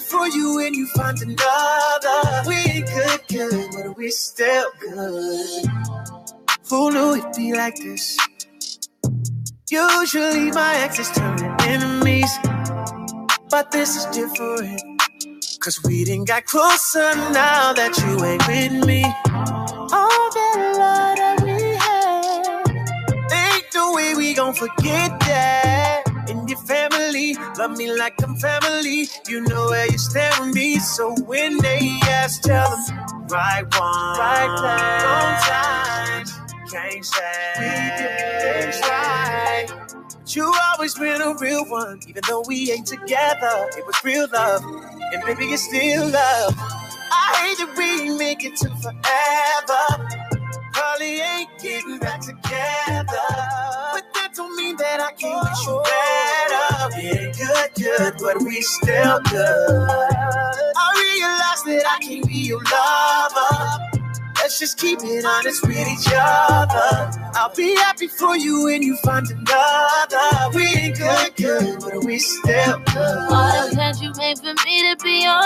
for you when you find another. We ain't good, good, but we still good. Who knew it'd be like this? Usually my exes turn to enemies, but this is different. Cause we didn't got closer now that you ain't with me. All that love that we had, ain't no way we gon' forget that. Family love me like I'm family. You know where you stand with me. So when they ask, tell them right one, right time, wrong time. Can't say we did things right. But you always been a real one, even though we ain't together. It was real love, and baby, it's still love. I hate that we make it to forever. Probably ain't getting back together. But that don't mean that I can't wish you better. Good, good, but we still good. I realize that I can't be your lover. Let's just keep it honest with each other. I'll be happy for you when you find another. We ain't good, good, but we still good. All the plans you made for me to be your.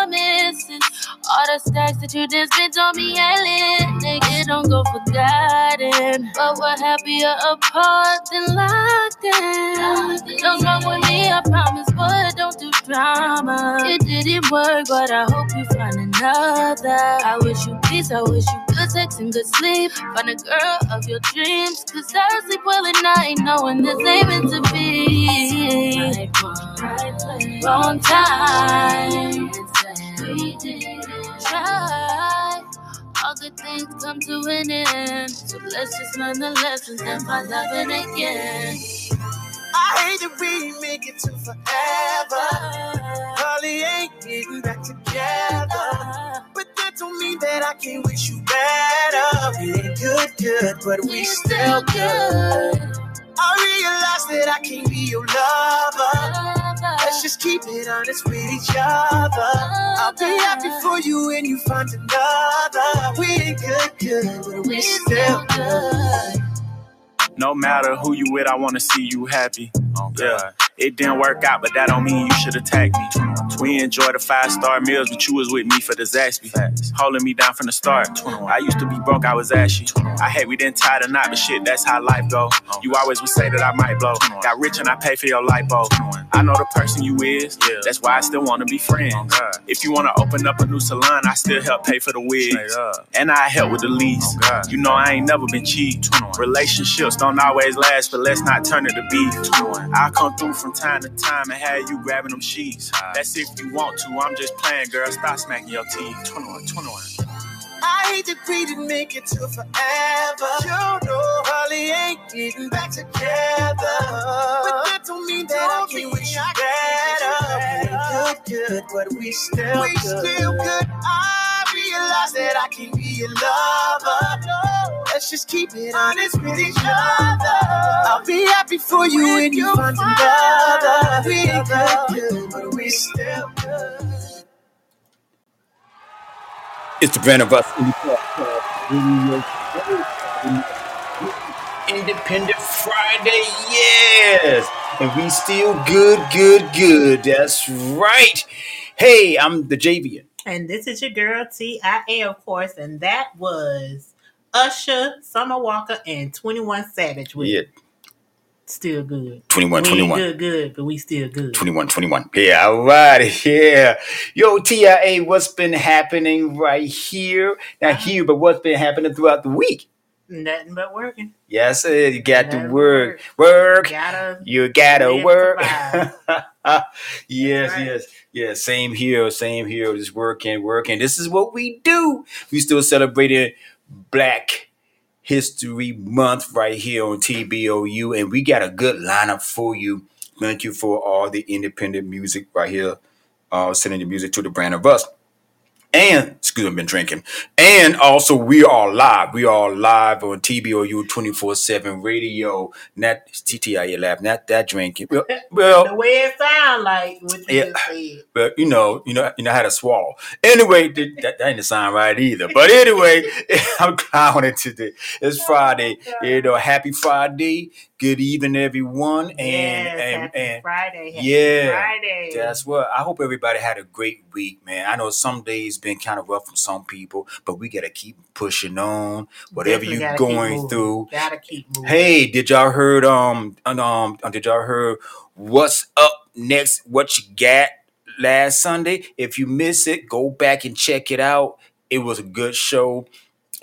All the stacks that you just spent on me, yelling. Nigga, don't go forgotten. But we're happier apart than locked in. Don't wrong with me, I promise, but don't do drama. It didn't work, but I hope you find another. I wish you peace, I wish you good sex and good sleep. Find a girl of your dreams. Cause I sleep well at night, knowing this ain't meant to be. Wrong time. We didn't All good things come to an end. So let's just learn the lessons and find loving again. I hate that we make it to forever. Probably ain't getting back together. But that don't mean that I can't wish you better. We ain't good, good, but we still good. I realize that I can't be your lover. Let's just keep it honest with each other. I'll be happy for you when you find another. We ain't good, good, but we still good. No matter who you with, I wanna see you happy. yeah. It didn't work out, but that don't mean you should attack me. We enjoy the five star meals, but you was with me for the Zaxby. Holding me down from the start. I used to be broke, I was ashy. I hate we didn't tie the knot, but shit, that's how life go. You always would say that I might blow. Got rich and I pay for your bulb. I know the person you is. That's why I still wanna be friends. If you wanna open up a new salon, I still help pay for the wigs. And I help with the lease. You know I ain't never been cheap. Relationships don't always last, but let's not turn it to beef. I'll come through from time to time and have you grabbing them sheets. That's if you want to. I'm just playing, girl. Stop smacking your teeth. 21, 21. I hate that we didn't make it to forever. You know, probably ain't getting back together. But that don't mean that I can't wish you better. We good, good, but we still we good. still good. I realize that I can't be your lover. Let's just keep it honest with each other. I'll be happy for you when you find another. We ain't good, good, but we still good. It's the brand of us. In the Independent Friday, yes. And we still good, good, good. That's right. Hey, I'm the Javian. And this is your girl TIA, of course, and that was Usher, Summer Walker, and 21 Savage with Yeah, Still Good. 21, we 21. good, good, but we still good. 21, 21. Yeah, all right. Yeah. Yo, TIA, what's been happening right here? Not uh-huh. here, but what's been happening throughout the week? Nothing but working. Yes. You got to work. Work. Gotta You gotta work. yes, right. yes, yes. Same here, same here. Just working, working. This is what we do. We still celebrating Black History Month right here on TBOU, and we got a good lineup for you. Thank you for all the independent music right here, uh, sending the music to the brand of us. And excuse me, I've been drinking. And also, we are live. We are live on TBOU 24 7 radio. Not TTI, Lab. not that drinking. Well, well, the way it sound like what you Yeah. but you know, you know, you know how to swallow. Anyway, that, that didn't sound right either. But anyway, I'm clowning today. It's oh, Friday. You know, happy Friday. Good evening, everyone. And yes, and and Friday. Happy yeah, Friday. that's what I hope everybody had a great week, man. I know some days been kind of rough for some people, but we gotta keep pushing on. Whatever you're going through, Gotta keep moving. Hey, did y'all heard um um um, did y'all heard what's up next? What you got last Sunday? If you miss it, go back and check it out. It was a good show.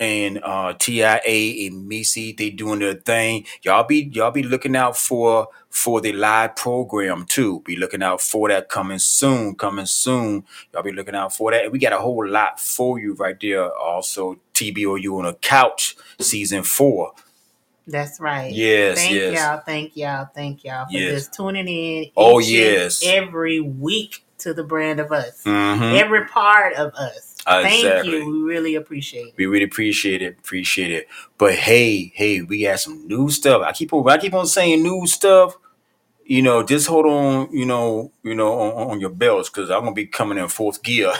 And uh TIA and Missy, they doing their thing. Y'all be y'all be looking out for for the live program too. Be looking out for that coming soon, coming soon. Y'all be looking out for that. And we got a whole lot for you right there. Also, TBOU on a couch, season four. That's right. Yes, Thank yes. y'all. Thank y'all. Thank y'all for Yes. just tuning in. Oh, yes. Every week to the brand of us. Mhm. Every part of us. Thank Exactly. you. We really appreciate it. We really appreciate it, appreciate it. But hey, hey, we got some new stuff. I keep on, I keep on saying new stuff. You know, just hold on, you know, you know, on, on your belts because I'm gonna be coming in fourth gear.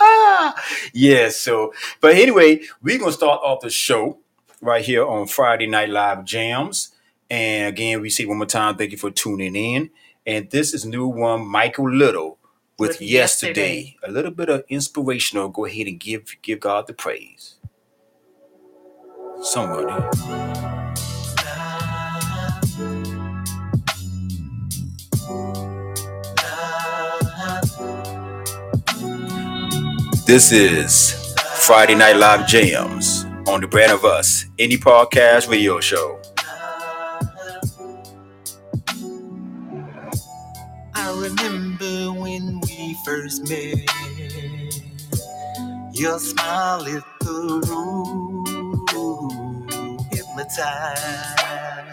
yeah. So, but anyway, we're gonna start off the show right here on Friday Night Live Jams. And again, we say one more time, thank you for tuning in. And this is new one, Michael Little with, With yesterday. Yesterday. A little bit of inspirational. Go ahead and give give God the praise. Somewhere there. This is Friday Night Live Jams on the brand of us, Indie Podcast Radio Show. Your smile lit the room, hypnotized.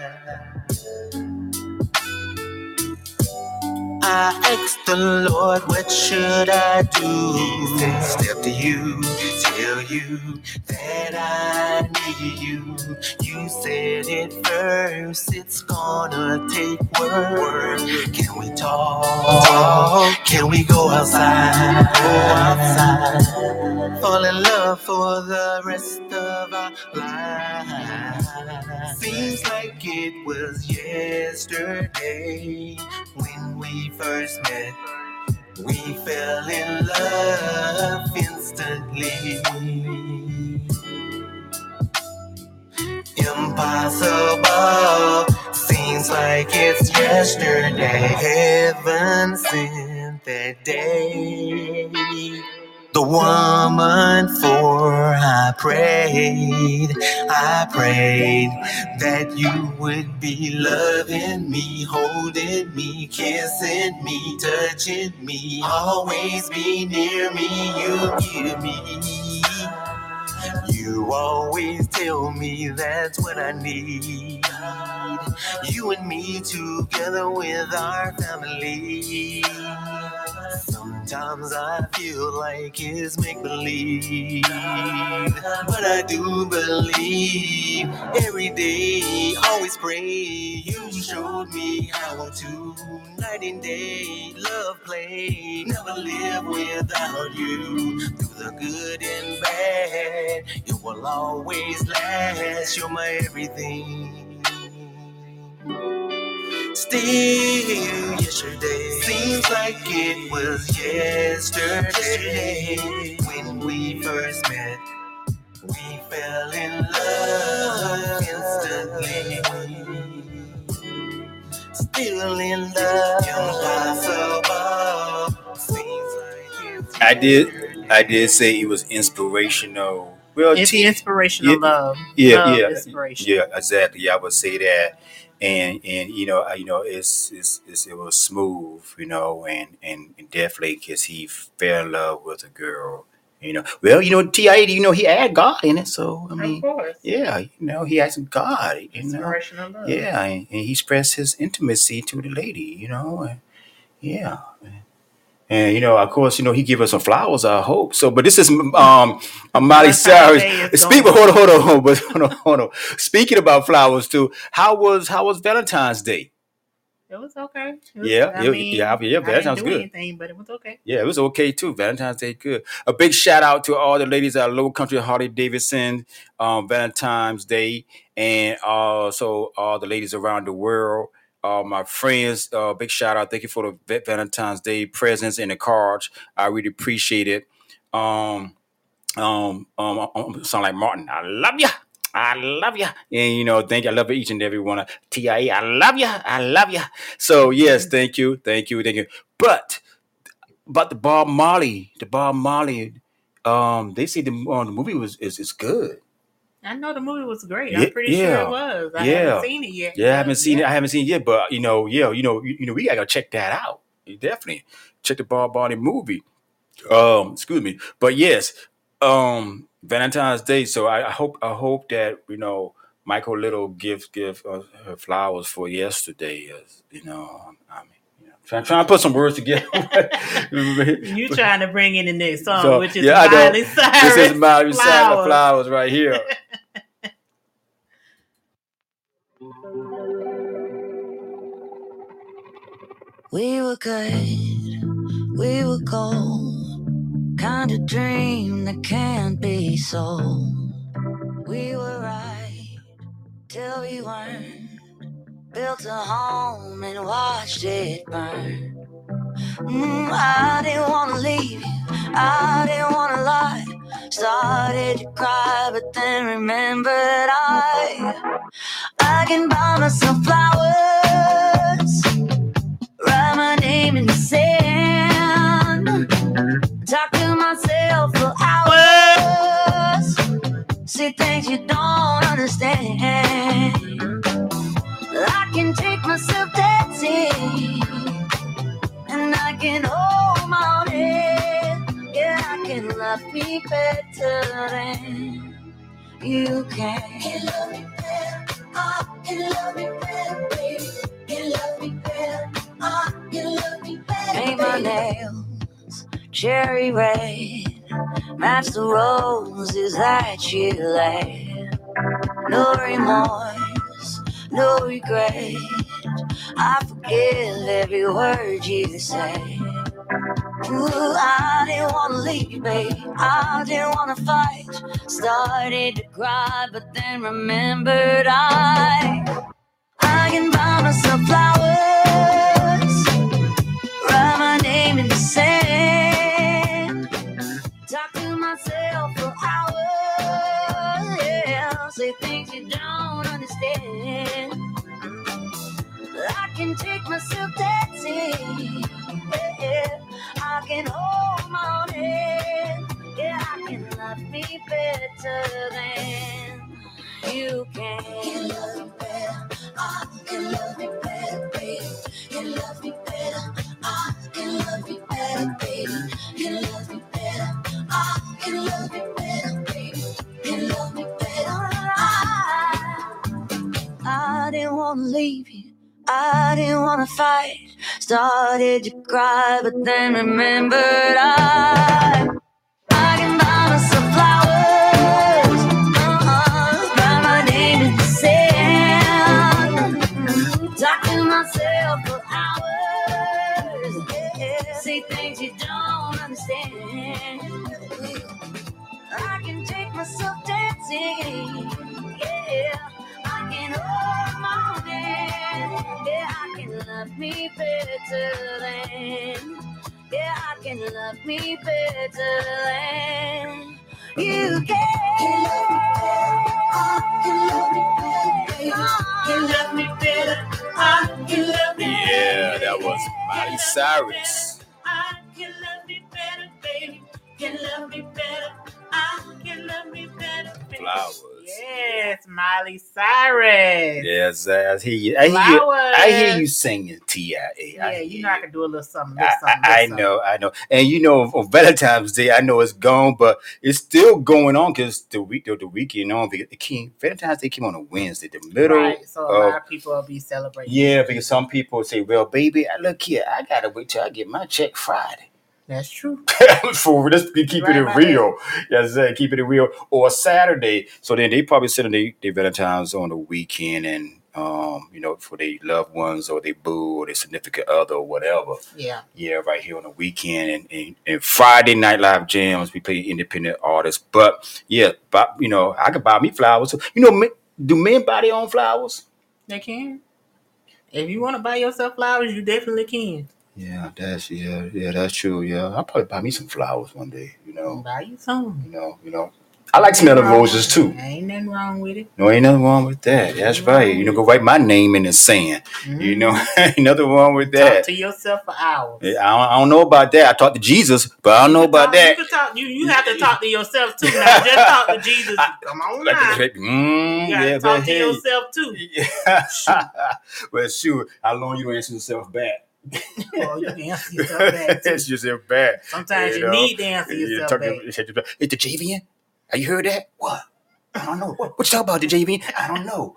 I asked the Lord, what should I do? Step to you, tell you that I need you. You said it first, it's gonna take work. Can we talk? Can we go outside? Go outside. Fall in love for the rest of our lives. Seems like it was yesterday when we first met. We fell in love instantly. Impossible. Seems like it's yesterday. Heaven sent that day. The woman for I prayed, I prayed that you would be loving me, holding me, kissing me, touching me, always be near me. You give me. You always tell me that's what I need. You and me together with our family. Sometimes I feel like it's make believe, but I do believe every day. Always pray. You showed me how to night and day love play. Never live without you. Through the good and bad, it will always last. You're my everything. Still yesterday seems like it was yesterday when we first met. We fell in love instantly. Still in love, impossible. Like I did I did say it was inspirational Well, It's T- inspirational yeah, love. yeah, love yeah, Inspiration. yeah, exactly. I would say that, and and you know, I- you know, it's, it's, it's it was smooth, you know, and and, and definitely because he fell in love with a girl, you know. Well, you know, Ti, you know, he had God in it, so I mean, of course. yeah, you know, he had some God, you know, love. yeah, and, and he expressed his intimacy to the lady, you know, and, yeah. And you know, of course, you know he give us some flowers. I hope so. But this is um, Valentine's Cyrus. Speak. going- Hold on, hold on, hold on, but hold on, hold on. Speaking about flowers too, how was how was Valentine's Day? It was okay. It was- Yeah, mean, yeah, yeah, I that didn't sounds do good. Anything, but it was okay. Yeah, it was okay too. Valentine's Day, good. A big shout out to all the ladies at Low Country Harley Davidson, um, Valentine's Day, and also all the ladies around the world. Uh, my friends, uh, big shout out. Thank you for the Valentine's Day presents and the cards. I really appreciate it. Um, um, um, um, um, sound like Martin. I love ya. I love ya. And you know, thank you. I love each and every one of TIA. I love ya. I love ya. So yes, thank you, thank you, thank you. But but the Bob Marley, the Bob Marley, um, they say the, um, the movie was is, is good. I know the movie was great. Yeah, I'm pretty sure it was. I yeah. haven't seen it yet. Yeah, I haven't seen it. I haven't seen it yet, but you know, yeah, you know, you, you know, we gotta check that out. Definitely check the Bob Marley movie. Um, excuse me, but yes, um, Valentine's Day. So I, I hope, I hope that you know, Michael Little give give uh, her flowers for yesterday. As you know, I mean, trying trying to put some words together. You trying to bring in the next song, So, which is yeah, I know. Miley Cyrus. this is Miley Cyrus Flowers. flowers right here. We were good, we were gold. Kind of dream that can't be sold. We were right till we weren't. Built a home and watched it burn. Mm, I didn't wanna leave you, I didn't wanna lie. Started to cry, but then remembered I I can buy myself flowers write my name in the sand. Talk to myself for hours. See things you don't understand. Take myself dancing, and I can hold my own head. Yeah, I can love me better than you can. Can love me better. Ah, I can love me better, baby. Can love me better. Ah, I can love me better. Paint my nails cherry red. Match the roses that you lay. No remorse, no regret. I forgive every word you say. Ooh, I didn't wanna leave baby. I didn't wanna fight. Started to cry, but then remembered I I can buy myself flowers. Write my name in the sand. Talk to myself for hours. Yeah, say things you don't myself dancing. Yeah, I can hold my own hand. Yeah, I can love me better than you can. Can love me better. I can love me better, baby. Can love me better. I can love me better, baby. Can love me better. I can love me better, baby. Can love me better. I, I didn't wanna leave you. I didn't wanna fight. Started to cry, but then remembered I I can buy myself flowers. Uh-uh, write my name in the sand. Talk to myself for hours. Yeah, say things you don't understand. I can take myself dancing. Yeah, I can love me better than. Yeah, I can love me better than you can. Can love me better, baby. Can love me better. I can love me Yeah, that was Miley Cyrus. I can love me better, baby. Can love me better. I can love me better. flowers. Yes, Miley Cyrus. Yes, I hear you. I hear you. I hear you singing TIA. Yeah, I you know I can do a little something. I, Little something, I, I little know, I know, and you know, on Valentine's Day, I know it's gone, but it's still going on because the week, the, the weekend on, the King Valentine's Day came on a Wednesday, the middle. Right, so a of- lot of people will be celebrating. Yeah, because some people say, "Well, baby, I look here, I gotta wait till I get my check Friday." That's true. For just be keeping Right, it right. real, yes, uh, keeping it real, or Saturday. So then they probably send their their Valentine's on the weekend, and um, you know, for their loved ones or their boo or their significant other or whatever. Yeah. Yeah, right here on the weekend and, and, and Friday night live jams. We play independent artists, but yeah, but you know, I could buy me flowers. So, you know, men, do men buy their own flowers? They can. If you want to buy yourself flowers, you definitely can. Yeah, that's yeah, yeah, that's true. Yeah, I'll probably buy me some flowers one day. You know, Buy you some. you know, you know. I like smelling roses too. Ain't nothing wrong with it. No, ain't nothing wrong with that. That's right. You know, go write my name in the sand. You know, ain't nothing wrong with Mm-hmm. Talk that. to yourself for hours. I don't, I don't know about that. I talked to Jesus, but I don't know about talk- that. You, talk, you, you have to talk to yourself too. Now, just talk to Jesus. Come on Like, now. mm, You gotta yeah, talk but to hey. yourself too. well, sure. How long you don't answer yourself back? Well, you can answer yourself back too. answer yourself back. Sometimes you, know? need to answer yourself talking- back. you Is the JVN? Have you heard that? What? I don't know. What, what you talking about, the JVN? I don't know.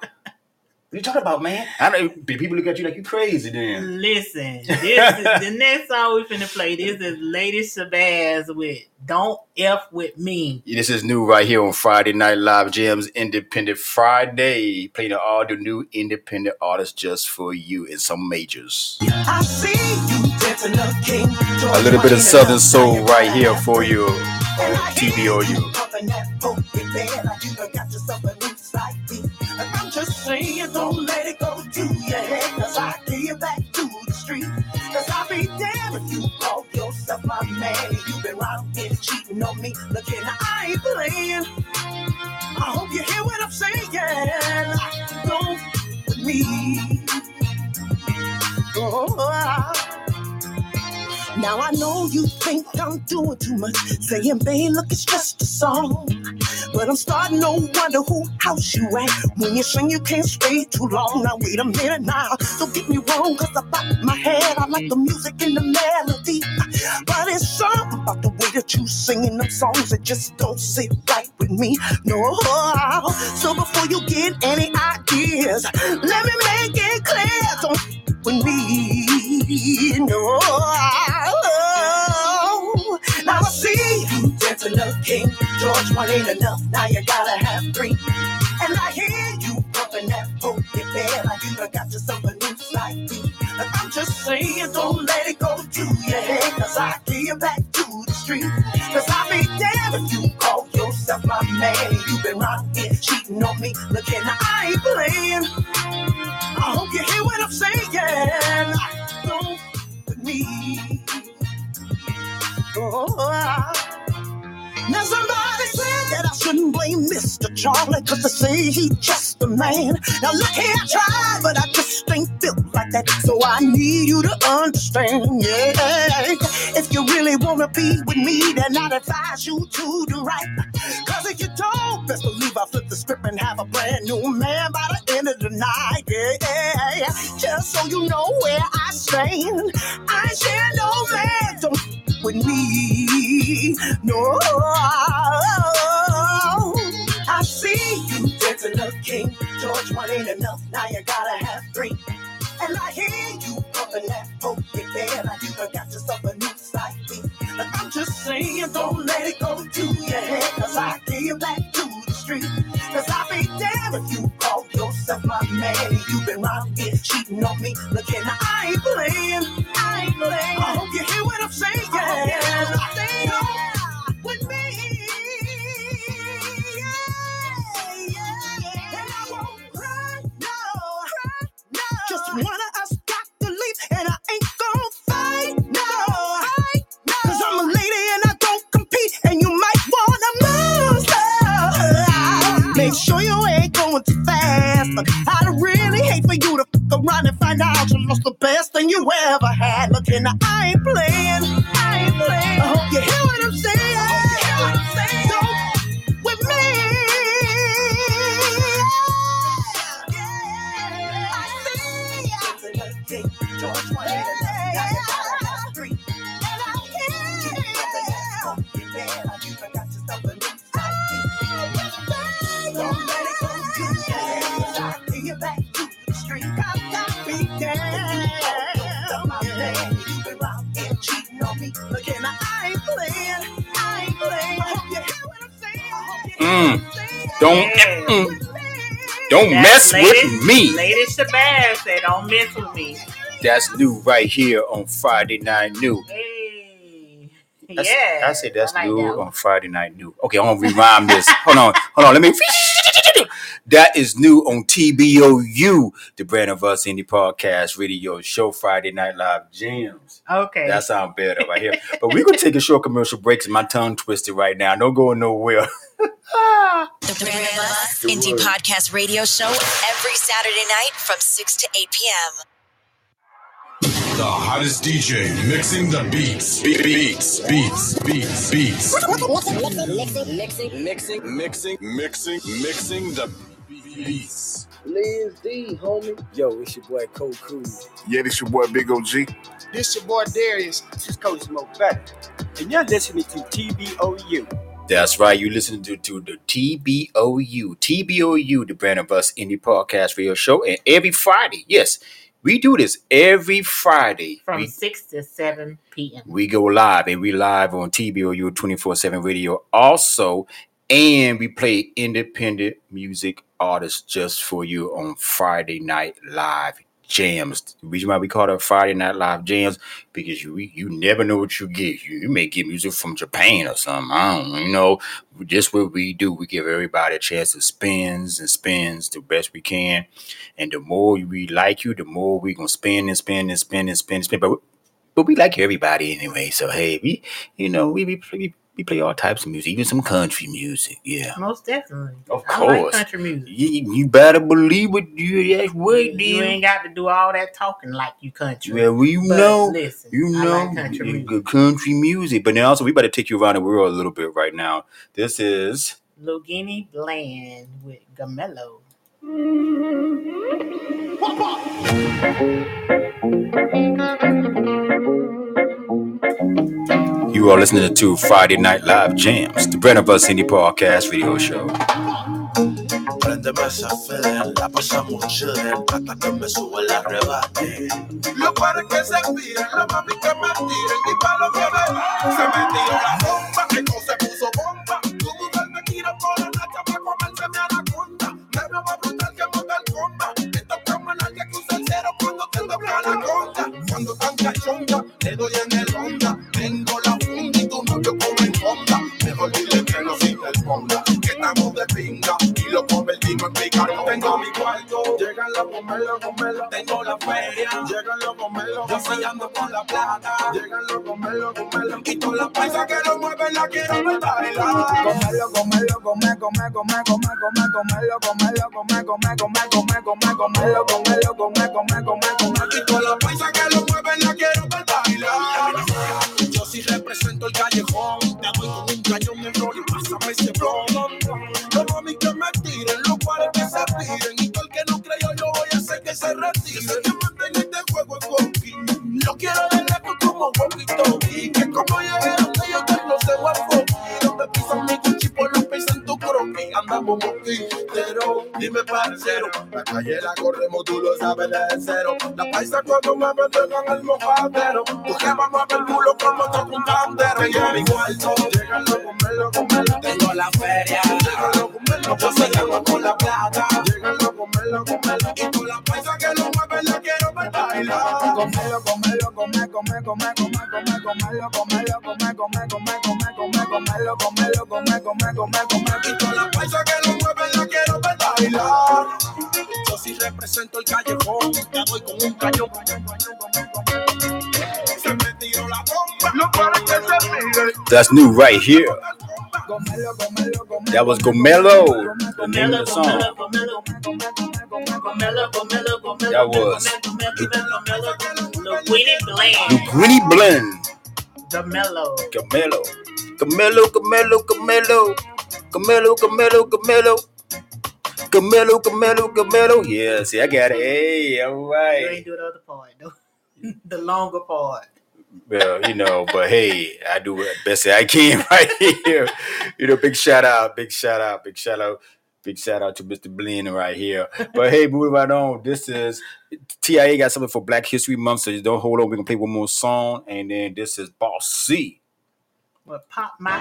What you talking about, man? I don't, people look at you like you crazy then. Listen, this is, the next song we finna play. This is Lady Shabazz with "Don't F with Me." This is new right here on Friday Night Live Jams Independent Friday. Playing all the new independent artists just for you and some majors. I see you king. A little bit of Southern Soul right here for you on TBOU. Don't let it go to your head, cause I give you back to the street. Cause I'll be damned if you call yourself my man you've been here cheating on me. Look, and I ain't playing. I hope you hear what I'm saying. Don't with me. Now I know you think I'm doing too much, saying, babe, look, it's just a song. But I'm starting to wonder who house you at when you sing you can't stay too long. Now wait a minute now, don't get me wrong, cause I bop my head. I like the music and the melody. But it's something about the way that you singing them songs that just don't sit right with me. No. So before you get any ideas, let me make it clear. Don't with me. No. Dancing the king. George one ain't enough. Now you gotta have three. And I hear you pumping that poke bed like you done got yourself a new side beat. But I'm just saying, don't let it go to your head. Cause I give back to the street. Cause I'll be damned if you call yourself my man. You've been here cheating on me. Look, and I ain't playing. I hope you hear what I'm saying. Don't with me. Oh, now somebody said that I shouldn't blame Mr. Charlie Cause they say he just a man. Now look here, I tried, but I just ain't built like that. So I need you to understand, yeah. If you really wanna be with me, then I'd advise you to do right. Cause if you don't, best believe I flip the script and have a brand new man by the end of the night, yeah. Just so you know where I stand. I share no man, don't with me. No, I see you dancing the king. George one ain't enough. Now you gotta have three. And I hear you pumping that poke bed like you done got yourself a new beat. But I'm just saying, don't let it go to your head, cause I give back to the street. Cause I'll be damned if you yourself my man you've been here cheating on me. Look, and I ain't playing, I ain't playing. I hope you hear what I'm saying. Don't with me. Yeah, yeah. And I won't cry, no, no. Just one of us got to leave, and I ain't gonna fight, no. Cause I'm a lady and I don't compete, and you might wanna move slow. Make sure you ain't going too fast. I'd really hate for you to fuck around and find out you lost the best thing you ever had. Look, and I ain't playing, I ain't playing. I hope you hear what I hope you hear Mm. what I'm saying. Don't mm, don't That's mess Lady- with me. Lady Shabazz said, "Don't mess with me." That's new right here on Friday Night New. Hey, That's- yeah. I said that's like new that on Friday Night New. Okay, I'm gonna rhyme this. hold on, hold on. Let me. That is new on TBOU, the brand of us indie podcast radio show Friday Night Live jams. Okay. That sounds better right here. But we're gonna take a short commercial break. 'cause My tongue twisted right now. Don't go nowhere. The Brand of Us Indie Podcast Radio Show every Saturday night from 6 to 8 p.m. The hottest DJ mixing the beats. Be- Beats, beats, beats, beats. Mixing, mixing, mixing, mixing, mixing mixing the beats. Liz D, homie. Yo, it's your boy Cole Cruz. Yeah, this your boy Big OG. This your boy Darius. This is Cody Smoke Better. And you're listening to TBOU. That's right. you're listening to, to the TBOU. TBOU, the brand of us indie podcast radio show. And every Friday, yes, we do this every Friday. From we, six to seven p.m. we go live and we live on TBOU 24-7 radio also. And we play independent music artists just for you on Friday night live jams. The reason why we call it Friday night live jams because you you never know what you get. You, you may get music from Japan or something. I don't know. You know, just what we do. We give everybody a chance to spins and spins the best we can. And the more we like you, the more we gonna spin and spin and spin and spin and spin. But but we like everybody anyway. So hey, we you know we we play, we play all types of music, even some country music. Yeah, Most definitely. Of I like course. country music. you, you better believe it. You that's right, You then. ain't got to do all that talking like you country. Well, we But know. listen, You I know, like country music. good country music. But then also, we better take you around the world a little bit right now. This is Lugini Bland with Gamello. Mm-hmm. You are listening to Friday Night Live Jams, the brand of us indie podcast radio show. Préndeme esa la pasamos hasta que me sube que se la mami que me y que ven. Se me tiró la bomba, que no se puso bomba. Comerlo, comerlo. Tengo la feria, llegan los comerlo. Yo sí ando con la plata, llegan los comerlo, comerlo. Y todas las paisas que lo mueven la quiero ver bailar. Comerlo, comerlo, comer, comer, comer, comer, comer, comerlo, comerlo, comer, comer, comer, comer, comer, comerlo, comerlo, comer, comer, comer, comer. Y todas las paisas que lo mueven la quiero ver bailar. Yo sí represento el callejón. Te doy con un cañón en rol y pásame ese blon. A se retire. Sé que me en este juego coquín. Yo quiero de lejos como walkie-talkie. Que como llegué donde yo estoy, no sé what for. Donde pisan mi cuchi por los pies en tu croquis. Andamos moquitero, dime parcero. La calle la corremos, tú lo sabes de cero. La paisa cuando me con el mojadero. Tu jefa mueve el culo como toca un tandero. Tengo mi cuarto, llegan los comerlo, comerlo. Tengo la feria, llegan los comerlo. Yo se llamo con la plata, llegan los comerlo, comerlo. Y con la comelo, comelo, comelo, come, come, come, come, come, comelo, comelo, come, come, come, come, come, comelo, comelo, come, come, come, come, que lo la quiero bailar. Yo sí represento el callejón, te doy con un cañón. That's new right here. That was Gomelo, the name of the song. That was Lugini Bland. Luquini Blend. Gamello. Camelo. Camelo, Camelo, Camelo. Camelo, Camelo, Camelo. Camelo, Camelo, Camelo. Yeah, see, I got it. Hey, all You ain't do the other part though. the longer part. Well, you know, but hey, I do the best I can right here. You know, big shout out, big shout out, big shout out, big shout out to Mr. Blin right here. But hey, moving right on. This is TIA got something for Black History Month, so you don't hold on. We're gonna play one more song, and then this is Boss C. What pop my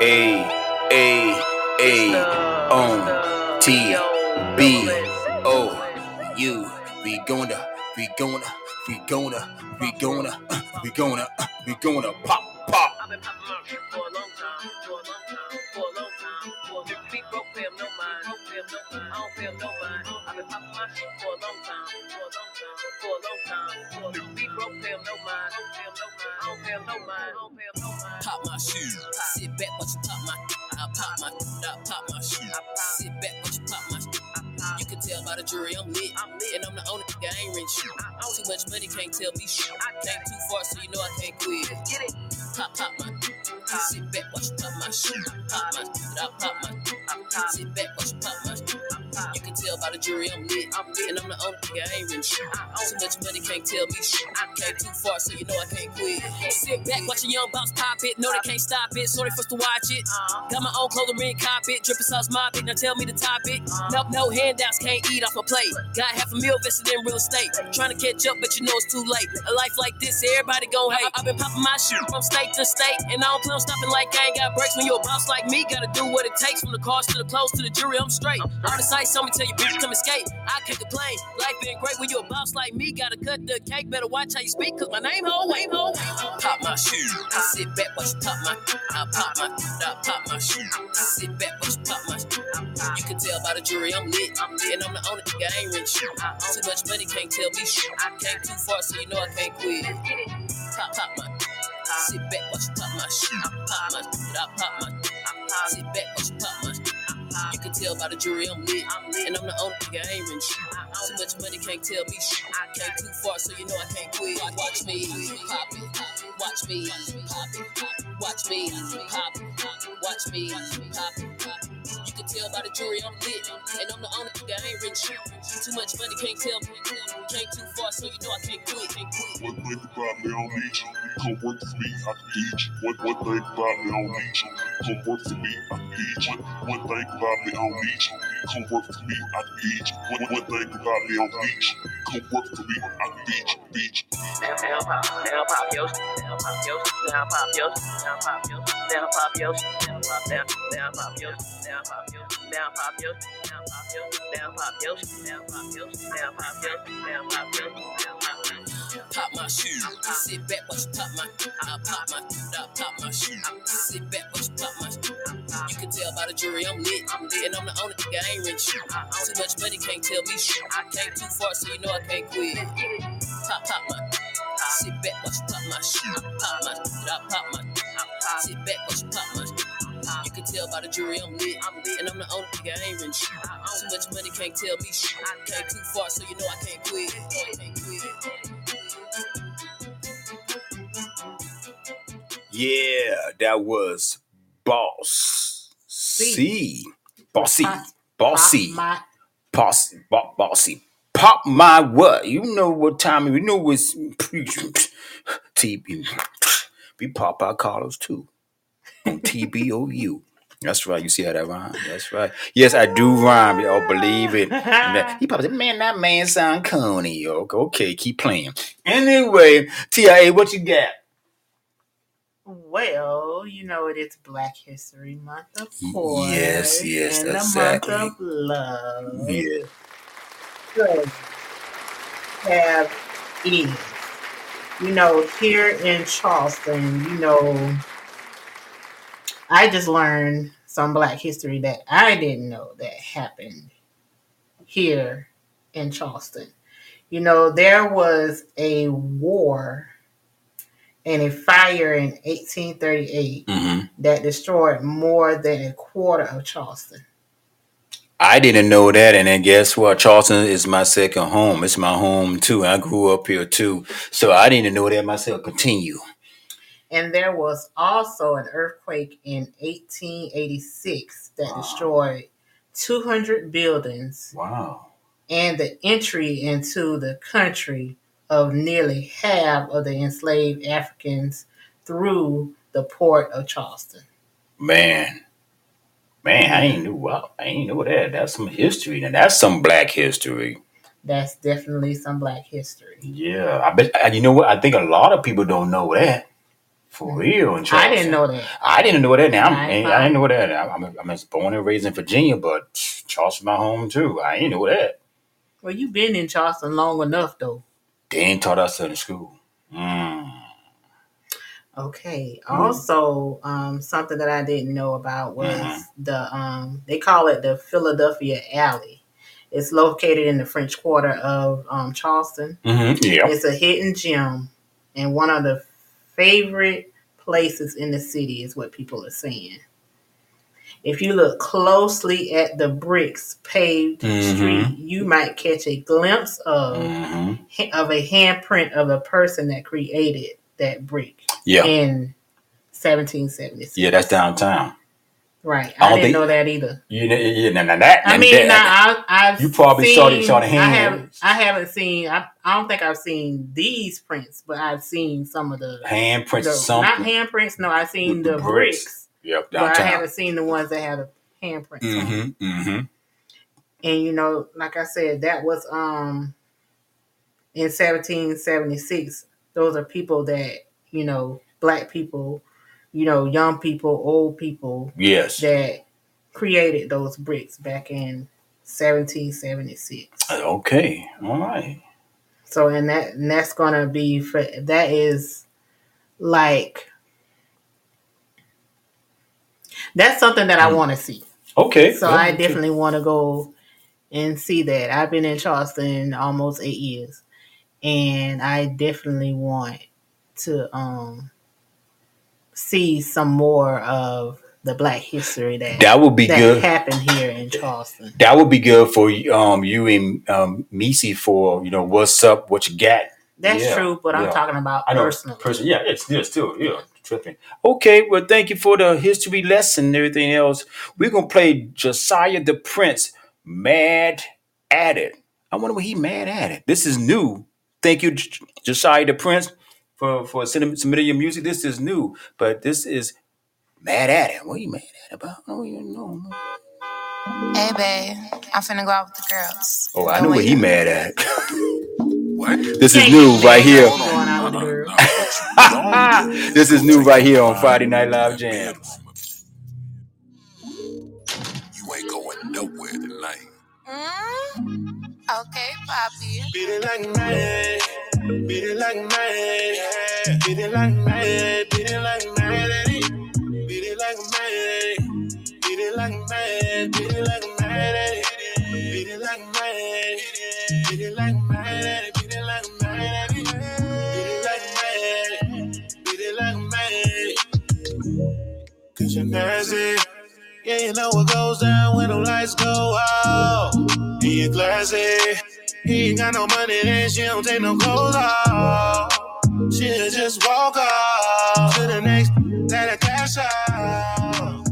A A A on T B O U. We gonna, we gonna, we gonna, we gonna, we gonna, we gonna pop pop. I've been popping my shit for a long time, for a long time, for a long time. Big broke, 'em no mind, don't pay 'em no mind, I don't 'em no mind. I've been popping my shit for a long time, for a long time, for a long time. Big broke, pay 'em no mind, don't pay 'em no mind, I don't 'em no mind, I don't pay 'em no mind. Pop my shoe. Sit back, watch you pop my. I pop my. I pop my shoe. Sit back, watch you pop my. Shoes. You can tell by the jury I'm lit, I'm lit. and I'm the only nigga I ain't shit. Too much money can't tell me shit. Came too far, so you know I can't quit. Pop, pop my. Sit back, watch you pop my shoe. Pop my. I pop my. You can tell by the jury I'm lit, and I'm the only nigga I ain't rent shit. Too much money can't tell me shit. I came too far, so you know I can't quit. Sit back, watch a young bounce pop it. No, they can't stop it, so they forced to watch it. Uh-huh. Got my own clothing ring, cop it. Dripping sauce, mop it. Now tell me the top it. Uh-huh. No, no handouts, can't eat off my plate. Got half a meal invested in real estate. Trying to catch up, but you know it's too late. A life like this, everybody gon' hate. I've been popping my shit from state to state, and I don't plan on stopping like I ain't got breaks. When you a boss like me, gotta do what it takes. From the cars to the clothes to the jury, I'm straight. All the sights on me tell you, bitch, come escape. I can't complain. Life been great when you a boss like me. Gotta cut the cake, better watch how you speak, cause my name ho, name ho. Pop my shoe. I sit back, watch you pop my. I pop my. I pop my shoe. I sit back, watch you pop my. You can tell by the jury I'm lit, and I'm the only nigga I ain't shit. Too much money can't tell me shit. I came too far, so you know I can't quit. Pop, pop my. Sit back, watch you pop my shit. I pop my. I pop my. Sit back, watch you pop my. Can tell by the jury I'm lit, and I'm the only nigga I rent shit. Too much money can't tell me shit. Came too far, so you know I can't quit. Watch me pop it, watch me pop it, watch me pop it, watch me pop it. You can tell by the jury I'm lit, and I'm the only nigga I ain't rent shit. Too much money can't tell me. Came too far, so you know I can't quit. Can't quit. One thing about me, I don't need you. Come work for me, I can teach you. One, one thing about me, I don't need you. Come work for me, I can teach you. One thing about me, I don't need you. Come work for me, I can teach you. One, one thing about me, I don't need you. Come work for me, I can teach you. Teach you. Now now pop, now pop yo, now pop yo, now pop yo, now pop yo, now pop yo, now pop now now pop yo, now pop yo, now pop yo, now pop yo, now pop yo, now pop yo, now pop yo, now pop yo, now pop. Pop my shoe. Sit back, watch you pop my. I pop my. I pop my shoe. Sit back, watch you pop my. You can tell by the jury I'm lit, I'm lit, and I'm the only nigga I ain't shit. Too much money can't tell me shit. I Came too far, so you know I can't quit. Pop, pop my. Sit back, watch you pop my shoe. Pop my. I pop my. Sit back, watch you pop my. You can tell by the jury I'm lit, and I'm the only nigga I ain't rent shit. Too much money can't tell me shit. I came too far, so you know I can't quit. Can't quit. Yeah, that was Boss C. Bossy. Bossy. Pop my bossy. Pop my what? You know what time it- you know it's TB. We pop our collars too. On TBOU. That's right. You see how that rhyme? That's right. Yes, I do rhyme. Y'all believe it. He probably said, man, that man sound corny. Okay, okay, keep playing. Anyway, TIA, what you got? Well, you know it is Black History Month, of course. Yes, yes, and exactly. the month of love. Yeah. So, have is, you know, here in Charleston, you know, I just learned some Black history that I didn't know that happened here in Charleston. You know, there was a war and a fire in 1838 hmm that destroyed more than a quarter of Charleston. I didn't know that, and then guess what? Charleston is my second home. It's my home too. I grew up here too, so I didn't know that myself. Continue. And there was also an earthquake in 1886 that destroyed 200 buildings, Wow. and the entry into the country of nearly half of the enslaved Africans through the port of Charleston. Man. Man, I ain't knew wow, I ain't know that. That's some history. And that's some black history. That's definitely some black history. Yeah. I bet you know what? I think a lot of people don't know that. For real. In Charleston. I didn't know that. I didn't know that. Now I'm, I I, ain't I didn't know that. I'm, I'm, I'm born and raised in Virginia, but Charleston my home too. I didn't know that. Well, you've been in Charleston long enough, though. They ain't taught us that in school. Mm. Okay. Mm. Also, um, something that I didn't know about was Mhm. the um, they call it the Philadelphia Alley. It's located in the French Quarter of um, Charleston. Mhm, yeah. It's a hidden gem and one of the favorite places in the city, is what people are saying. If you look closely at the bricks paved Mhm. street, you might catch a glimpse of Mhm. of a handprint of the person that created that brick Yeah. in 1776. Yeah, that's downtown. Right. I I, don't didn't know that either. You know, yeah, now, now that, I mean, that- now I, I've you probably saw the- seen, saw the I hand. haven't, I haven't seen. I, I don't think I've seen these prints, but I've seen some of the handprints the- something. Not handprints. No, I've seen The the, bricks. bricks, Yep, but I haven't seen the ones that have the handprints. on. Mm-hmm. Mm-hmm. And you know, like I said, that was um in 1776. Those are people that you know, black people, you know, young people, old people. Yes. That created those bricks back in 1776. Okay. All right. So, and that and that's gonna be for that is like that's something that I want to see. Okay. So I definitely want to go and see that. I've been in Charleston almost eight years, and I definitely want to um see some more of the Black history that That would be that good. happened here in Charleston. That would be good for um you and um Missy for you know what's up, what you got. That's Yeah, true, but I'm talking about I know, personally. person. Yeah, it's still, still, yeah, tripping. Okay, well, thank you for the history lesson and everything else. We're gonna play Josiah the Prince, "Mad at It." I wonder what he mad at it. This is new. Thank you, J- Josiah the Prince, for for submitting your music. This is new, but this is "Mad at It." What are you mad at about? I don't even know. Hey, babe, I'm finna go out with the girls. Oh, I Don't know what wait. he mad at. What? This is new right here. this is new right here on Friday Night Live Jam. You ain't going nowhere tonight. Mm? Okay, Poppy. Beat it like mad, beat it like mad, beat it like mad, beat it like mad at. Beat it like mad, beat it like mad, beat it like mad at. Beat it like mad, beat it like mad beat it like mad at. Beat it like mad, beat it like mad. Cause you're nasty. Yeah, you know what goes down when the lights go out. And you're classy. He ain't got no money, then she don't take no clothes off. She'll just walk off to the next that I cash out.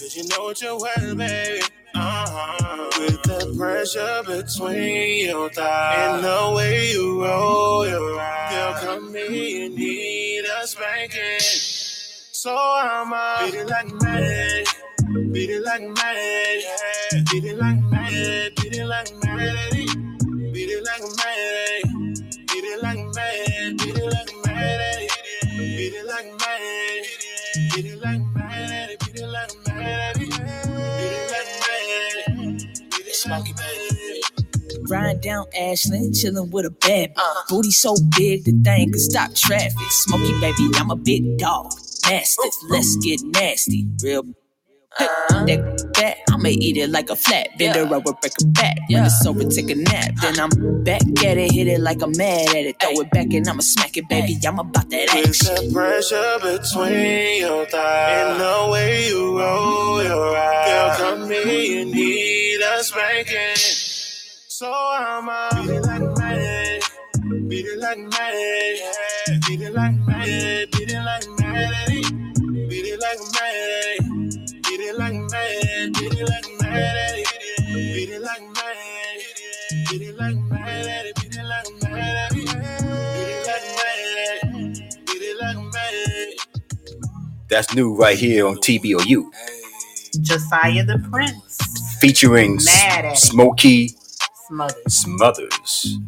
Cause you know what you're worth, baby. Uh-huh. With the pressure between your thighs and the way you roll your eyes, girl, come here, you need a spanking. So beat it like mad, beat it like mad, beat it like mad, beat it like mad, beat it like mad, beat it like mad, beat it like mad, beat it like mad, beat it like mad, beat it like mad, beat it like mad, beat it like mad. Riding down Ashland, chilling with a bad bitch. Uh-huh. Booty so big the thing could stop traffic. Smoky baby, I'm a big dog. Mastiff, let's get nasty. Real. Hey, that back, I'ma eat it like a flat. Bend her over, break her back. When it's over, take a nap. Then I'm back at it, hit it like I'm mad at it. Throw it back and I'ma smack it, baby. I'm about that With action. the pressure between your thighs and the way you roll your eyes, girl, come here, you need a spanking. So I'ma beat it like mad, beat it like mad, beat it like mad, mad at it. Beat it like mad at it. Beat it like mad at it. Beat it like mad at it. That's new right here on TBOU. Josiah the Prince. Featuring Smokey Smothers. Smothers.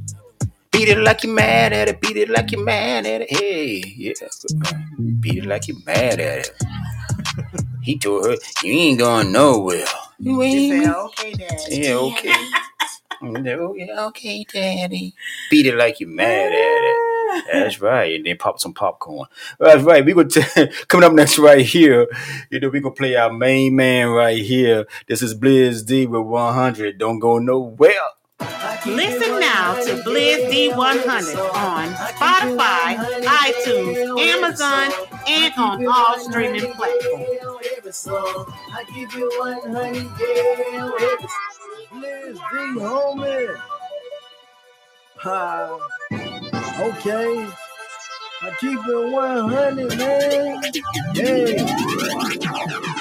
Beat it like you're mad at it. Beat it like you're mad at it. Hey, yeah. Beat it like you're mad at it. he told her, You ain't going nowhere. You She ain't. said, okay, Daddy. Yeah, okay. Oh, yeah, okay, Daddy. Beat it like you're mad at it. That's right. And then pop some popcorn. That's right. We gonna t- coming up next right here. You know, we gonna play our main man right here. This is Blizz D with 100. Don't go nowhere. Listen now to Blizz D100 on Spotify, iTunes, Amazon, and on all streaming platforms. I give you 100, yeah, D, homie. Ha. Okay. I keep it 100, man. Yeah.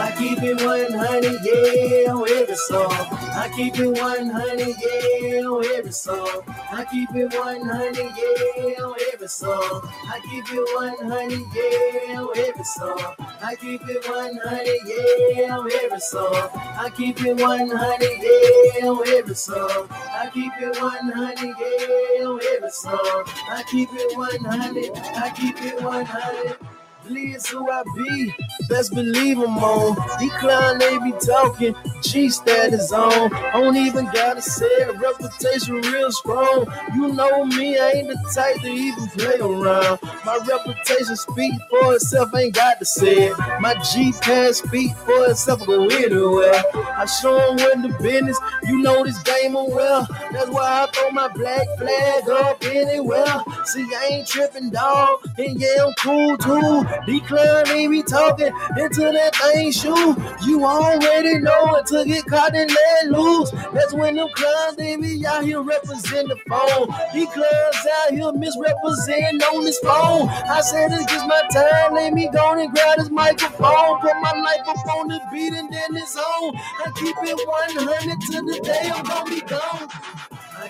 I keep it 100, yeah, on every song. I keep it 100, yeah, on every song. I keep it 100, yeah, on every song. I keep it 100, yeah, on every song. I keep it 100, yeah, on every song. I keep it 100, yeah, on every song. I keep it 100, yeah, on every song. I keep it 100, I keep it 100. Liz who I be, best believe I'm on. Decline, they be talking, G status on. I don't even gotta say it, reputation real strong. You know me, I ain't the type to even play around. My reputation speak for itself, ain't got to say it. My G pass speak for itself, go anywhere. I show 'em when the business, you know this game well. That's why I throw my black flag up anywhere. See, I ain't tripping, dog, and yeah, I'm cool too. Decline, ain't be talking into that thing shoe. You already know it to get caught and let loose. That's when them clowns, they be out here represent the phone. These clowns out here misrepresenting on this phone. I said it's just my time, let me go and grab this microphone. Put my life up on the beat and then it's on. I keep it 100 to the day I'm gonna be gone.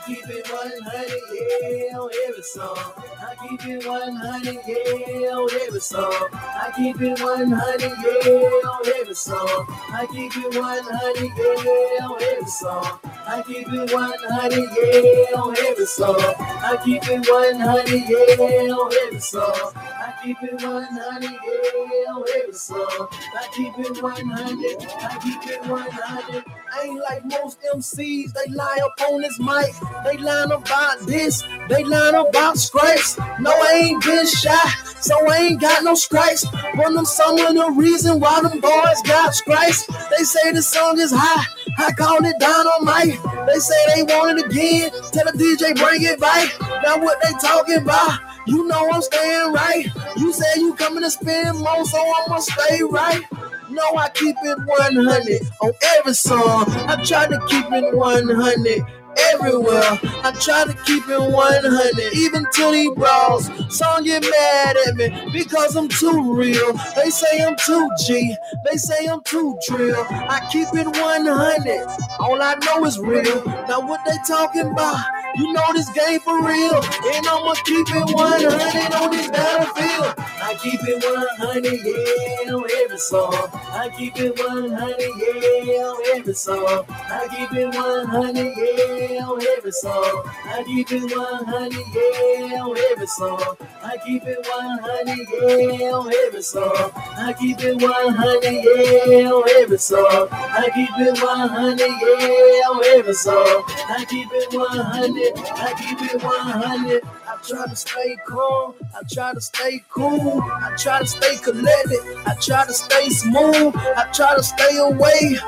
I keep it 100, yeah, on every song. I keep it 100, yeah, on every song. I keep it 100, yeah, on every song. I keep it 100, yeah, on every song. I keep it 100, yeah, on every song. I keep it 100, yeah, on every song. I keep it 100, yeah, on every song. I keep it 100, I keep it 100. Ain't like most MCs, they lie up on this mic. They lying about this, they lying about stripes. No, I ain't been shy, so I ain't got no stripes. But them some of the reason why them boys got stripes. They say the song is high, I call it dynamite. They say they want it again, tell the DJ bring it back. Now what they talking about? You know I'm staying right. You say you coming to spend more, so I'ma stay right. No, I keep it 100 on every song. I try to keep it 100 everywhere. I try to keep it 100, even to these bros. Some get mad at me because I'm too real. They say I'm too G, they say I'm too drill. I keep it 100, all I know is real. Now, what they talking about? You know this game for real, and I'ma keep it 100 on this battlefield. I keep it 100, yeah, on every song. I keep it 100, yeah, on every song. I keep it 100, yeah, on every song. I keep it 100, yeah, on every song. I keep it 100, yeah, on every song. I keep it 100, yeah, on every song. I keep it 100, yeah, on every song. I keep it 100, I keep it 100. I try to stay calm, I try to stay cool, I try to stay collected, I try to stay smooth, I try to stay away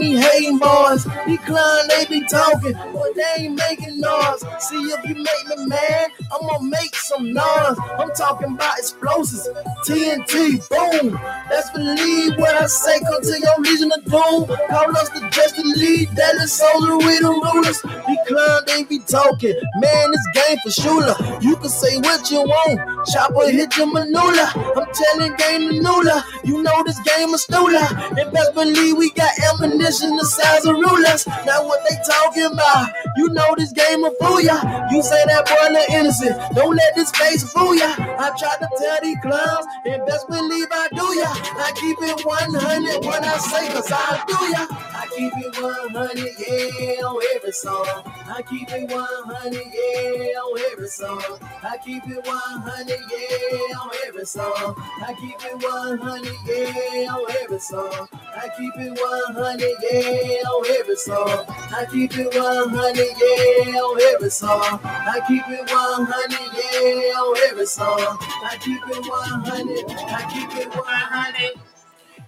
these hating boys. Decline, they be talking, but they ain't making noise. See if you make me mad, I'm gonna make some noise. I'm talking about explosives, TNT, boom. Let's believe what I say, come to your legion of doom. Call us the Justice League, Dallas Soldier, we the rulers. Decline, they be talking, man, this game for Shula. You can say what you want, chopper hit your manula. I'm telling game to Nula, you know this game is Stula. And best believe we got ammunition the size of rulers. Now what they talking about? You know this game will fool ya. You say that boy look innocent. Don't let this face fool ya. I tried to tell these clowns, and best believe I do ya. I keep it 100 when I say, cause I do ya. I keep it 100, yeah, on every song. I keep it 100, yeah, on every song. I keep it 100, yeah, on every song. I keep it 100, yeah, on every song. I keep it 100, yeah, on every song. I keep it 100, yeah, on every song. I keep it 100, yeah, on every song. I keep it 100, I keep it 100.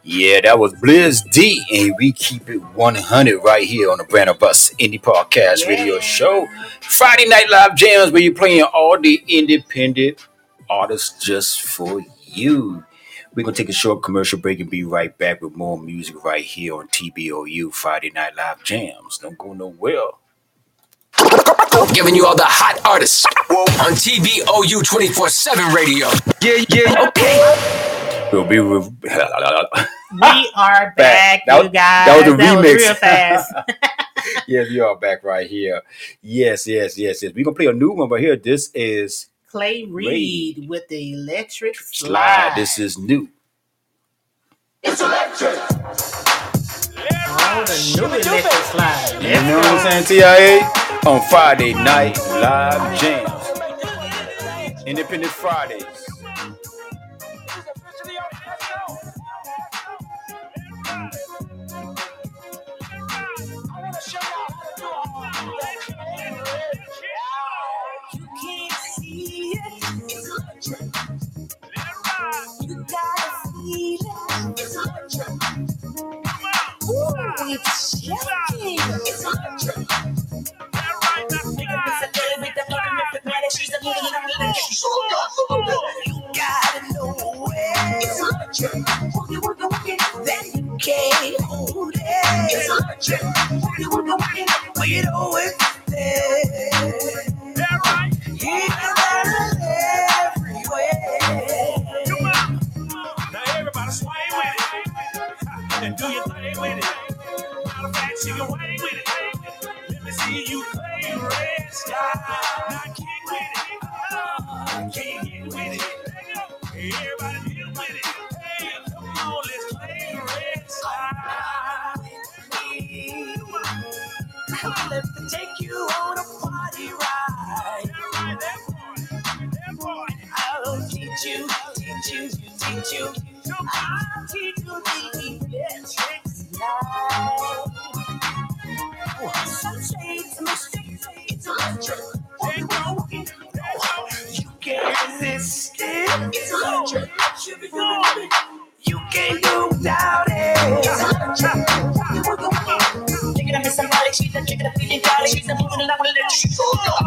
Yeah, that was Blizz D, and we keep it 100 right here on the Brand of Us Indie Podcast Radio Show. Friday Night Live Jams, where you're playing all the independent artists just for you. We're gonna take a short commercial break and be right back with more music right here on TBOU Friday Night Live Jams. Don't go nowhere. Giving you all the hot artists on TBOU 24 7 radio. Yeah, yeah, okay. We'll be re- We are back, That you was- guys. that was a remix. real fast. yes, you are back right here. Yes, yes, yes, yes. We're gonna play a new one, but here this is Clay Reed with the electric Slide. slide. This is new. It's Oh, the new electric slide. You know what I'm saying, TIA? On Friday night live jams. Independent Fridays. Hold it. It's electric. Woogie, woogie, woogie, where it's not hold it. It's a chip. Well, you know it's there. Matter of fact, shake your wang with it. Let me see you play red sky. Now kick with it. Can't get with it. Everybody deal with it. Hey, come on, let's play red sky. Let me take you on a party ride. I'll teach you, teach you, teach you. I'll teach you the electric slide. Some it's a it's electric. Walking, walking, You can't resist it. You can't go without it. It's electric. She's a chicken up feeling jolly. She's a moving.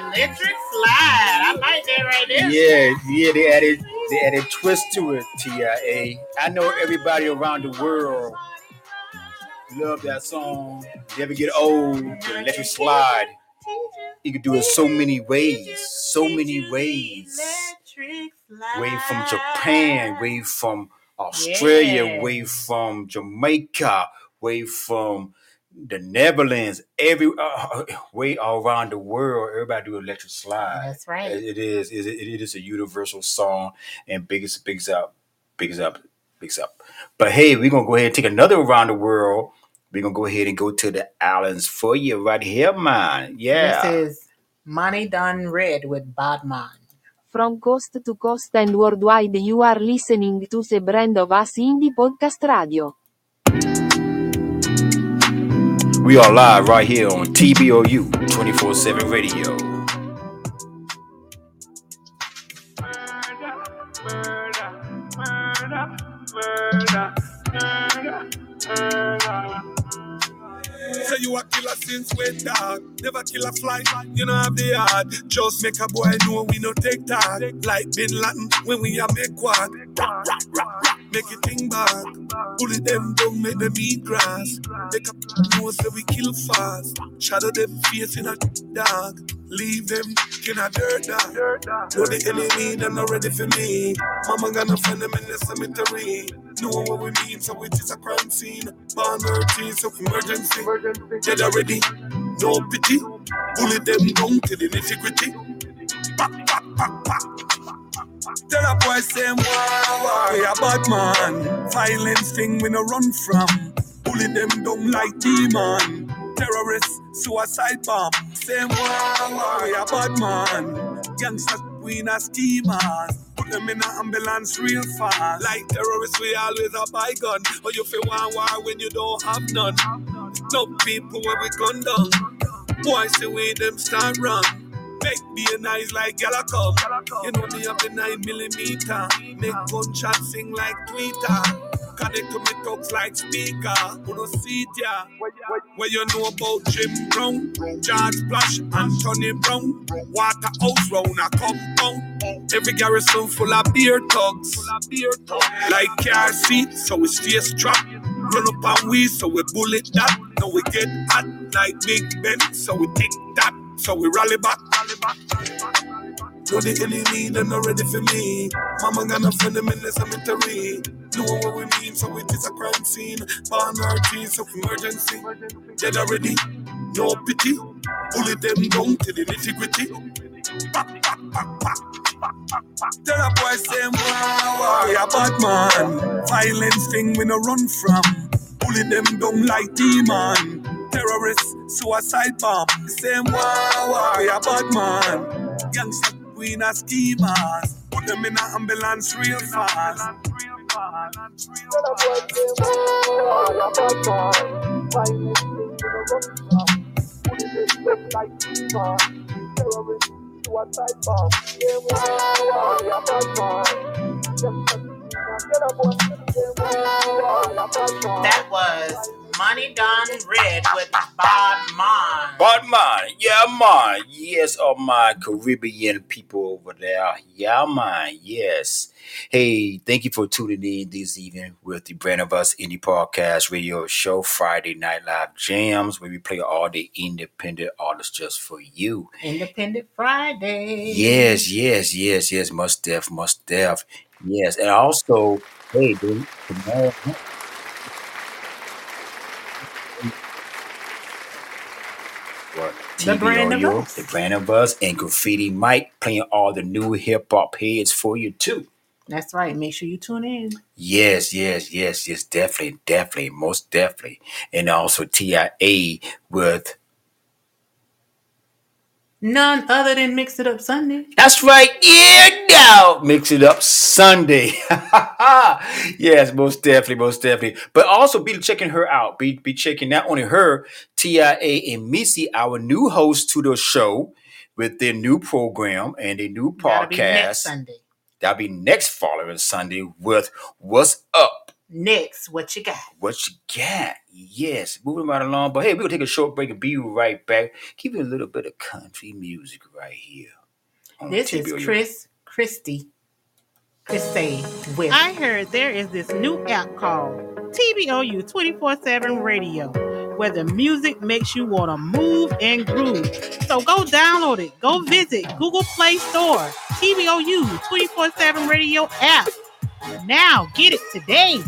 Electric slide. I like that right there. Yeah, yeah, they added they added twist to it, TIA. I know everybody around the world love that song. Never get old, the electric slide. You can do it so many ways, so many ways. Way from Japan, way from Australia, Yeah. way from Jamaica, way from the Netherlands, every uh, way all around the world. Everybody do electric slide. That's right. It- it is. It, it is a universal song, and biggest, bigs up, bigs up, bigs up. But hey, we're gonna go ahead and take another around the world. We're gonna go ahead and go to the islands for you right here, man. Yeah. This is Money Done Red with Bad Man. From coast to coast and worldwide, you are listening to the brand of us indie podcast radio. We are live right here on TBOU 24 7 radio. Say you a killer since dog. Never kill a fly. You know have the. Just make a boy know we no take. Like Bin Laden when we a make quad. Rock, rock, rock. Make it thing back. Bully them don't make them eat grass. Make a know say we kill fast. Shadow them face in a dark. Leave them in a dirt dog. Know the enemy, them not ready for me. Mama gonna find them in the cemetery. Know what we mean, so it is a crime scene. Born earthy, so emergency. Dead already, no pity. Bully them down to the nitty gritty. Tell a boy say war, we a bad man. Violence thing we no run from. Bully them down like demon. Terrorists, suicide bomb. Same war, war, we a bad man. Gangsters, we not schemers. Put them in an ambulance real fast. Like terrorists, we always a gun. Or you feel one war when you don't have none. No people where we gun down. Boys say we them start run. Make be a nice like come. You know me have the nine millimeter. Make gunshot sing like Twitter. Connect to me talks like speaker. No see ya? Where you know about Jim Brown, George Splash, Anthony Brown, Waterhouse round a compound. Every garrison full of beer thugs. Like car seat, so we stay strapped. Run up and we, so we bullet that. Now we get hot like Big Ben, so we take that. So we rally back. Rally back. Know the enemy, them not ready for me. Mama gonna find them in the cemetery. Know what we mean, so it is a crime scene. Born earthy, so emergency. Dead already, no pity. Bully them down to the nitty gritty. Tell a boy say war, war, we a bad man. Violence thing we no run from. Bully them down like demon. Terrorists, suicide bomb. Same war, a bad man. Gangster, we not schemers. Put them in an ambulance real fast. A a. Terrorists, suicide bomb. Same a bad man. That was Money Done Red with Bad Man. But man, yeah man, yes, all my Caribbean people over there, yeah man, yes. Hey, thank you for tuning in this evening with the Brand of Us Indie Podcast Radio Show, Friday Night Live Jams, where we play all the independent artists just for you. Independent Friday. Yes, yes, yes, yes, must def, must def, yes, and also, hey, dude, tomorrow. What? The brand of TBOU, us. the brand of us, and Graffiti Mike playing all the new hip hop heads for you too. That's right. Make sure you tune in. Yes, yes, yes, yes, definitely, definitely, most definitely, and also TIA with None other than Mix It Up Sunday. That's right. Yeah, now mix it up Sunday. yes, most definitely, most definitely. But also be checking her out. Be be checking not only her, TIA and Missy, our new host to the show with their new program and a new That'll be next podcast. Sunday. That'll be next following Sunday with What's Up Next, what you got? What you got? Yes, moving right along. But hey, we're gonna take a short break and be right back. Keep you a little bit of country music right here. This is TBOU. Chris Christie. Christie with I heard there is this new app called TBOU 24 7 Radio where the music makes you want to move and groove. So go download it. Go visit Google Play Store, TBOU 24 7 Radio app. Now get it today.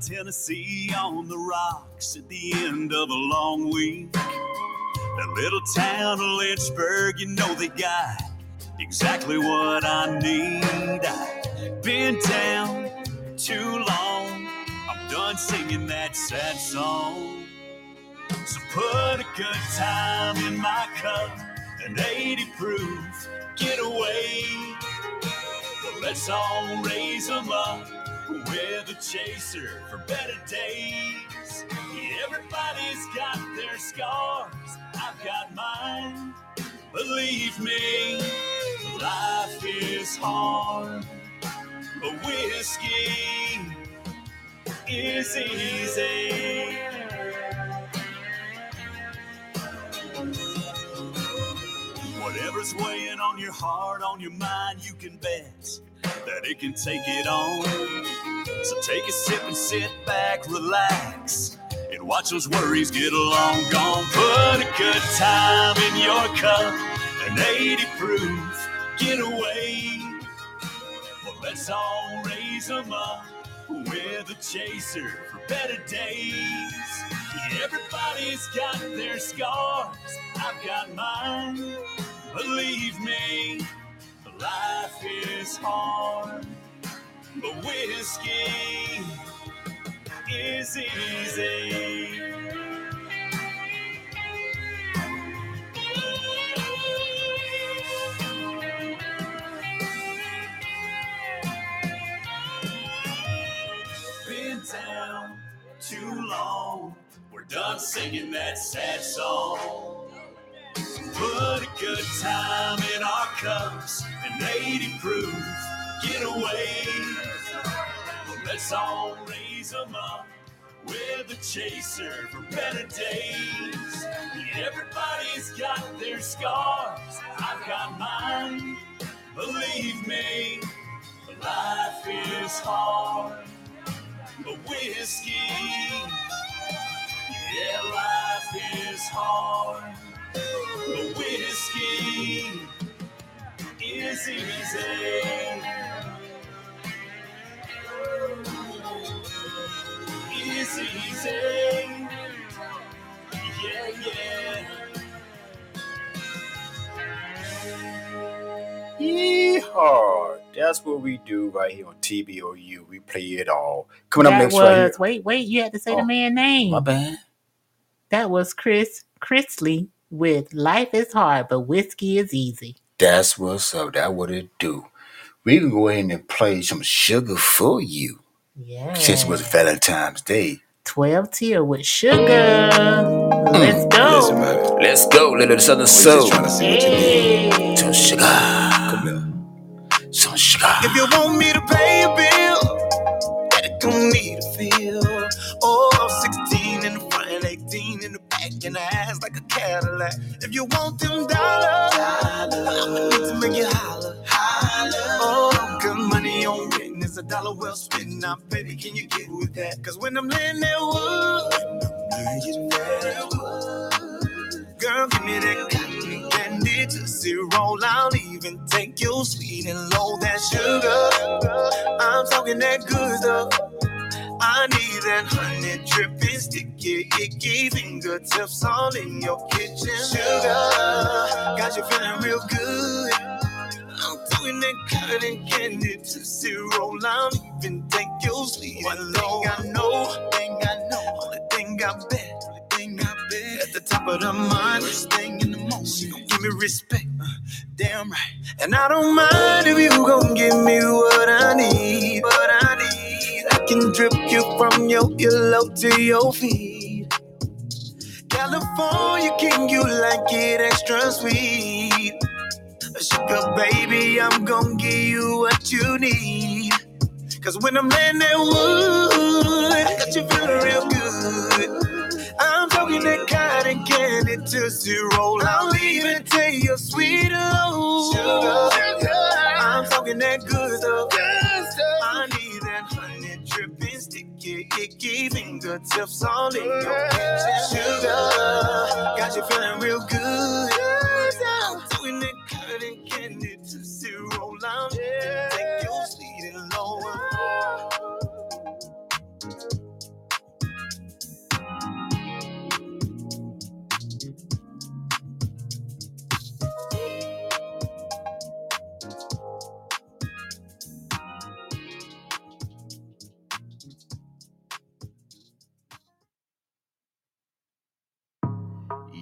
Tennessee on the rocks at the end of a long week. That little town of Lynchburg, you know they got exactly what I need. I've been down too long. I'm done singing that sad song. So put a good time in my cup, an 80 proof getaway. But let's all raise them up with a chaser for better days. Everybody's got their scars, I've got mine. Believe me, life is hard, whiskey is easy. Whatever's weighing on your heart, on your mind, you can bet that it can take it on. So take a sip and sit back, relax, and watch those worries get long gone. Put a good time in your cup, an 80 proof getaway. Let's all raise them up with the chaser for better days. Everybody's got their scars, I've got mine. Believe me, life is hard, but whiskey is easy. Too long, we're done singing that sad song. Put a good time in our cups, and 80 proof getaway. Well, let's all raise them up with a chaser for better days. Everybody's got their scars, I've got mine. Believe me, life is hard, but whiskey, yeah, life is hard. The whiskey is easy. Is easy. Yeah, yeah. Yeehaw! That's what we do right here on TBOU. We play it all. Coming up that next was, right here. wait, wait, you had to say Oh, the man name. My bad. That was Chris Chrisley with Life is Hard, but Whiskey is Easy. That's what's up. That what it do. We can go ahead and play some sugar for you. Yeah. Since it was Valentine's Day. 12 tier with sugar. Mm. Let's go. Let's go, little southern soul. Hey. Some sugar. Come here. Some sugar. Ah. If you want me to pay a bill, that it don't need a feel. Oh, 16 in the front, 18 in the back, and the ass like a Cadillac. If you want them dollars, I'ma need to make you holler. holler. Oh, good money on written is a dollar well spent. Now, baby, can you get with that? Cause when I'm laying that wood, laying that wood, girl, give me that cotton candy to zero. I'll even take your sweet and low that sugar. I'm talking that good stuff. I need that honey dripping, sticky, icky fingertips all in your kitchen. Sugar, got you feeling real good. I'm doing that cotton candy to zero. I'll even take your sweet and low. I know, thing I know, only thing I bet, top of the mind, first thing in the morning, she gon' give me respect. Uh, damn right. And I don't mind if you gon' give me what I need. What I need. I can drip you from your earlobe to your feet. California king, you like it extra sweet. Sugar baby, I'm gonna give you what you need. Cause when I'm laying that wood, got you feeling real good. I'm talking that cotton candy to zero. I'll even take your sweet low. Sugar, I'm talking that good stuff. I need that honey dripping, sticky, icky fingertips all in your kitchen. Sugar, got you feeling real good. I'm talking that cotton candy to zero. I'll even take your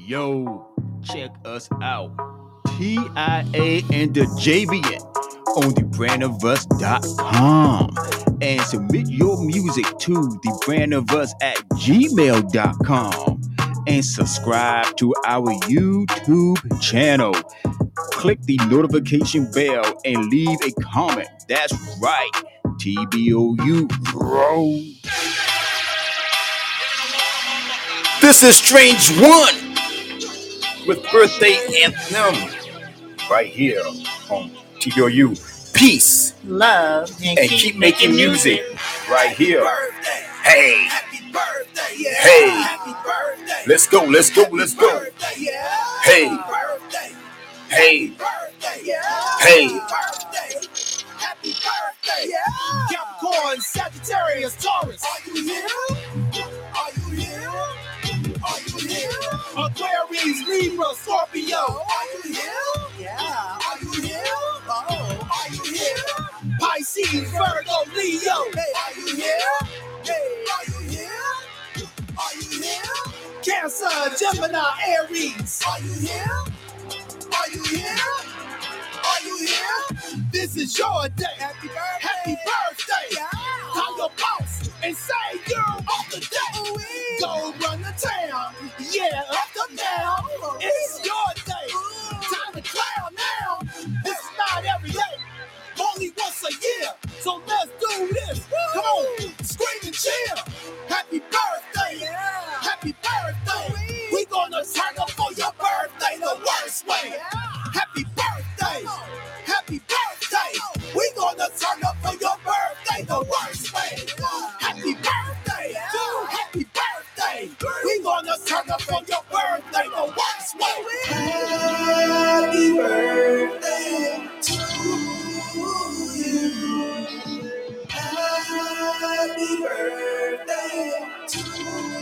Yo, check us out. TIA and the JVN on thebrandofus.com and submit your music to thebrandofus at gmail.com and subscribe to our YouTube channel. Click the notification bell and leave a comment. That's right. TBOU, bro. This is Strange One with Birthday Anthem right here on TBOU. Peace Love and, and keep, making music right here. Hey, hey, let's go, let's go, let's go. Hey, hey, hey. Birthday. Happy birthday, yeah. Capricorn, Sagittarius, Taurus. Are you here? Aquarius, Libra, Scorpio. Are you here? Yeah. Are you here? Oh. Are you here? Pisces, Virgo, Leo. Are you here? Hey. Are you here? Are you here? Cancer, Gemini, Aries. Are you here? Are you here? Are you here? This is your day. Happy birthday. Happy birthday. Yeah. Call your boss and say you're off the day. Go run the town. Yeah, up the down. It's your day. Time to clown now. This is not every day. Only once a year. So let's do this. Come on. Scream and cheer. Happy birthday. Happy birthday. We gonna turn up for your birthday the worst way. Happy birthday. Happy birthday. We gonna turn up for your birthday the worst way. Happy birthday. to Happy birthday. We gonna turn up for your birthday the worst way. Happy birthday to you. Happy birthday to you.